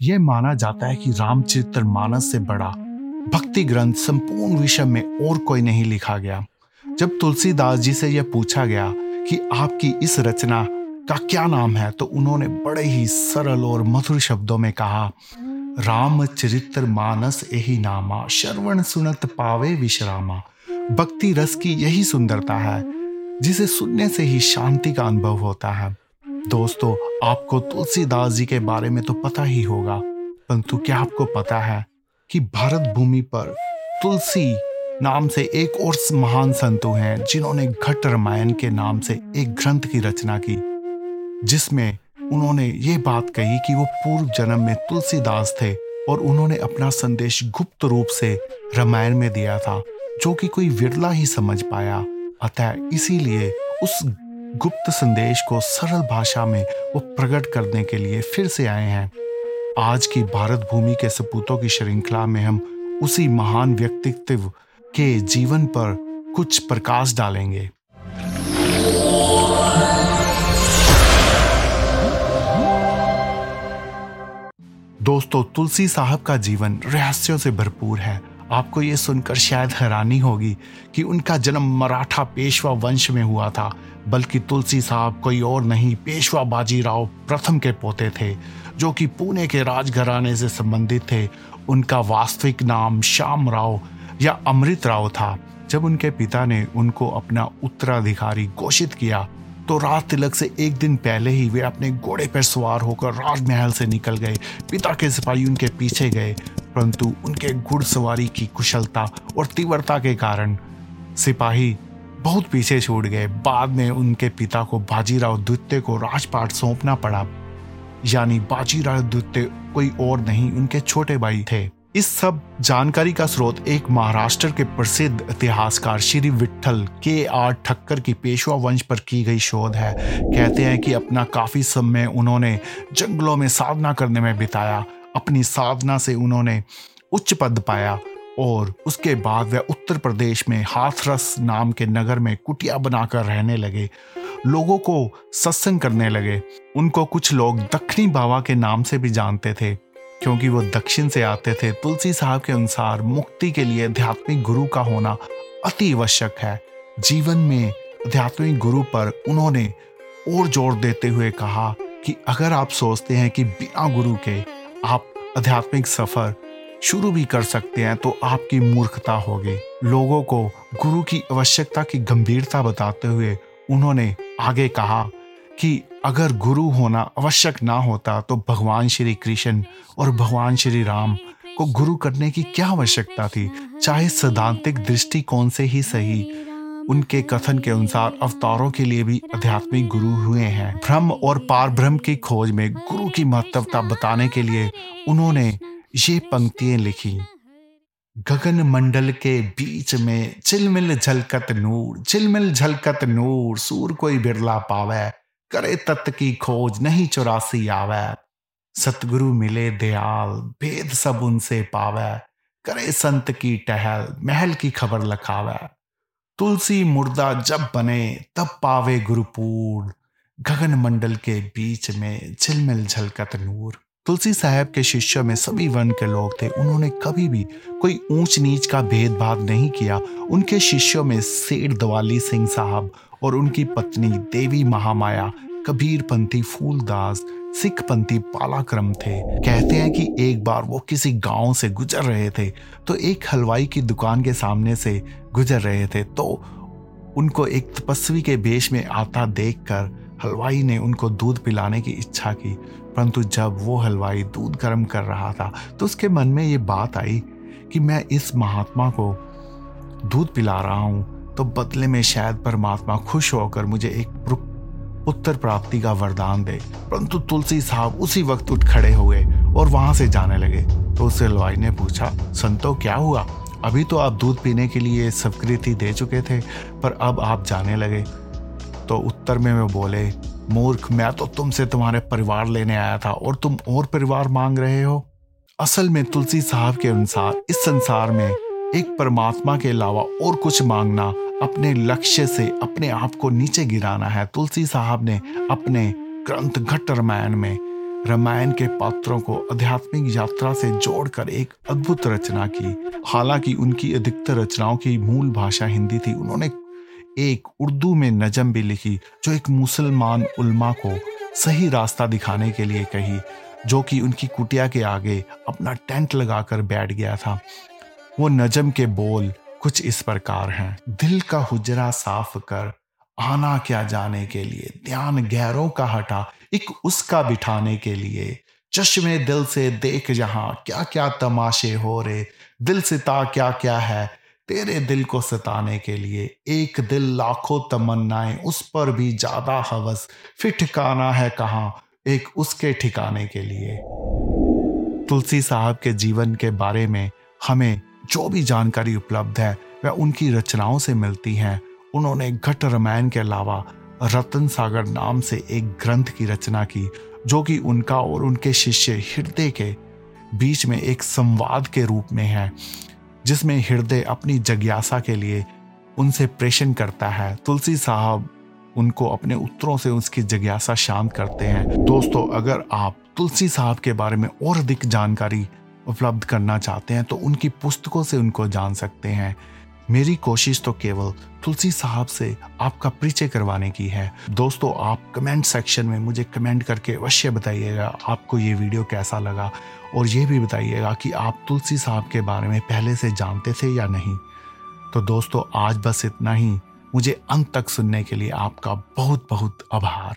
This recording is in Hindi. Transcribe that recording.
यह माना जाता है कि रामचरित्र मानस से बड़ा, भक्ति ग्रंथ संपूर्ण विषय में और कोई नहीं लिखा गया। जब तुलसीदास जी से यह पूछा गया कि आपकी इस रचना का क्या नाम है तो उन्होंने बड़े ही सरल और मधुर शब्दों में कहा, रामचरित्र मानस यही नामा, श्रवण सुनत पावे विश्रामा। भक्ति रस की यही सुंदरता है, जिसे सुनने से ही शांति का अनुभव होता है। दोस्तों, आपको तुलसीदास जी के बारे में तो पता ही होगा, परंतु क्या आपको पता है कि भारत भूमि पर तुलसी नाम से एक और महान संतु हैं, जिन्होंने घट रामायण के नाम से एक ग्रंथ की रचना की, जिसमें उन्होंने ये बात कही कि वो पूर्व जन्म में तुलसीदास थे और उन्होंने अपना संदेश गुप्त रूप से रामायण में दिया था, जो कि कोई विरला ही समझ पाया। अतः इसीलिए उस गुप्त संदेश को सरल भाषा में वो प्रकट करने के लिए फिर से आए हैं। आज की भारत भूमि के सपूतों की श्रृंखला में हम उसी महान व्यक्तित्व के जीवन पर कुछ प्रकाश डालेंगे। दोस्तों, तुलसी साहब का जीवन रहस्यों से भरपूर है। आपको ये सुनकर शायद हैरानी होगी कि उनका जन्म मराठा पेशवा वंश में हुआ था, बल्कि तुलसी साहब कोई और नहीं, पेशवा बाजीराव प्रथम के पोते थे, जो कि पुणे के राजघराने से संबंधित थे। उनका वास्तविक नाम श्याम राव या अमृत राव था। जब उनके पिता ने उनको अपना उत्तराधिकारी घोषित किया तो रात तिलक से एक दिन पहले ही वे अपने घोड़े पर सवार होकर राजमहल से निकल गए। पिता के सिपाही उनके पीछे गए। परंतु उनके घुड़सवारी की कुशलता और तीव्रता के कारण सिपाही बहुत पीछे छूट गए। बाद में उनके पिता को बाजीराव द्वितीय को राजपाट सौंपना पड़ा। यानी बाजीराव द्वितीय कोई और नहीं, उनके छोटे भाई थे। इस सब जानकारी का स्रोत एक महाराष्ट्र के प्रसिद्ध इतिहासकार श्री विठल के आर ठक्कर की पेशवा वंश पर की गई शोध है। कहते हैं कि अपना काफ़ी समय उन्होंने जंगलों में साधना करने में बिताया। अपनी साधना से उन्होंने उच्च पद पाया और उसके बाद वह उत्तर प्रदेश में हाथरस नाम के नगर में कुटिया बनाकर रहने लगे। लोगों को सत्संग करने लगे। उनको कुछ लोग दक्षिणी बाबा के नाम से भी जानते थे, क्योंकि वो दक्षिण से आते थे। तुलसी साहब के अनुसार मुक्ति के लिए आध्यात्मिक गुरु का होना अति आवश्यक है। जीवन में आध्यात्मिक गुरु पर उन्होंने और ज़ोर देते हुए कहा कि अगर आप सोचते हैं कि बिना गुरु के आप आध्यात्मिक सफ़र शुरू भी कर सकते हैं तो आपकी मूर्खता होगी। लोगों को गुरु की आवश्यकता की गंभीरता बताते हुए उन्होंने आगे कहा कि अगर गुरु होना आवश्यक ना होता तो भगवान श्री कृष्ण और भगवान श्री राम को गुरु करने की क्या आवश्यकता थी? चाहे सैद्धांतिक दृष्टिकोण से ही सही उनके कथन के अनुसार अवतारों के लिए भी आध्यात्मिक गुरु हुए हैं। भ्रम और पार ब्रह्म की खोज में गुरु की महत्वता बताने के लिए उन्होंने ये पंक्तियाँ लिखी। गगन मंडल के बीच में चिलमिल झलकत नूर, चिलमिल झलकत नूर, सूर कोई बिरला पावे, करे तत् की खोज नहीं चौरासी आवे। सतगुरु मिले दयाल, भेद सब उनसे पावे, करे संत की टहल, महल की खबर लखावे। तुलसी मुर्दा जब बने, तब पावे गुरुपूर्ण गगन मंडल के बीच में झिलमिल झलकत नूर। तुलसी साहब के शिष्यों में सभी वन के लोग थे। उन्होंने कभी भी कोई ऊंच नीच का भेदभाव नहीं किया। उनके शिष्यों में सेठ दवाली सिंह साहब और उनकी पत्नी देवी महामाया, कबीरपंथी फूलदास सिख पंथी पालाक्रम थे। कहते हैं कि एक बार वो किसी गाँव से गुजर रहे थे तो एक हलवाई की दुकान के सामने से गुजर रहे थे तो उनको एक तपस्वी के बेश में आता देखकर हलवाई ने उनको दूध पिलाने की इच्छा की। परंतु जब वो हलवाई दूध गर्म कर रहा था तो उसके मन में ये बात आई कि मैं इस महात्मा को दूध पिला रहा हूँ तो बदले में शायद परमात्मा खुश होकर मुझे एक उत्तर प्राप्ति का वरदान दे। परंतु तुलसी साहब उसी वक्त उठ खड़े हुए और वहाँ से जाने लगे। तो उस हलवाई ने पूछा, संतो, क्या हुआ? अभी तो आप दूध पीने के लिए स्वीकृति दे चुके थे, पर अब आप जाने लगे। तो उत्तर में वो बोले, मूर्ख, मैं तो तुमसे तुम्हारे परिवार लेने आया था और तुम और परिवार मांग रहे हो। असल में तुलसी साहब के अनुसार इस संसार में एक परमात्मा के अलावा और कुछ मांगना अपने लक्ष्य से अपने आप को नीचे गिराना है। तुलसी साहब ने अपने ग्रंथ घट रामायण में, रामायण के पात्रों को आध्यात्मिक यात्रा से जोड़कर एक अद्भुत रचना की। हालाँकि उनकी अधिकतर रचनाओं की मूल भाषा हिंदी थी। उन्होंने एक उर्दू में नजम भी लिखी, जो एक मुसलमान उल्मा को सही रास्ता दिखाने के लिए कही, जो कि उनकी कुटिया के आगे अपना टेंट लगाकर बैठ गया था। वो नजम के बोल कुछ इस प्रकार हैं। दिल का हुजरा साफ़ कर, आना क्या जाने के लिए, ध्यान गैरों का हटा, एक उसका बिठाने के लिए, चश्मे दिल से देख जहाँ क्या क्या तमाशे हो रहे दिल सिता क्या क्या है, तेरे दिल को सताने के लिए, एक दिल लाखों तमन्नाएँ, उस पर भी ज़्यादा हवस फिर ठिकाना है कहाँ, एक उसके ठिकाने के लिए। तुलसी साहब के जीवन के बारे में हमें जो भी जानकारी उपलब्ध है, वह उनकी रचनाओं से मिलती हैं। उन्होंने घट रामायण के अलावा रतन सागर नाम से एक ग्रंथ की रचना की, जो कि उनका और उनके शिष्य हृदय के बीच में एक संवाद के रूप में है, जिसमें हृदय अपनी जग्यासा के लिए उनसे प्रेषण करता है। तुलसी साहब उनको अपने उत्तरों से उसकी जिज्ञासा शांत करते हैं। दोस्तों, अगर आप तुलसी साहब के बारे में और अधिक जानकारी उपलब्ध करना चाहते हैं तो उनकी पुस्तकों से उनको जान सकते हैं। मेरी कोशिश तो केवल तुलसी साहब से आपका परिचय करवाने की है। दोस्तों, आप कमेंट सेक्शन में मुझे कमेंट करके अवश्य बताइएगा, आपको ये वीडियो कैसा लगा? और ये भी बताइएगा कि आप तुलसी साहब के बारे में पहले से जानते थे या नहीं। तो दोस्तों, आज बस इतना ही। मुझे अंत तक सुनने के लिए आपका बहुत बहुत आभार।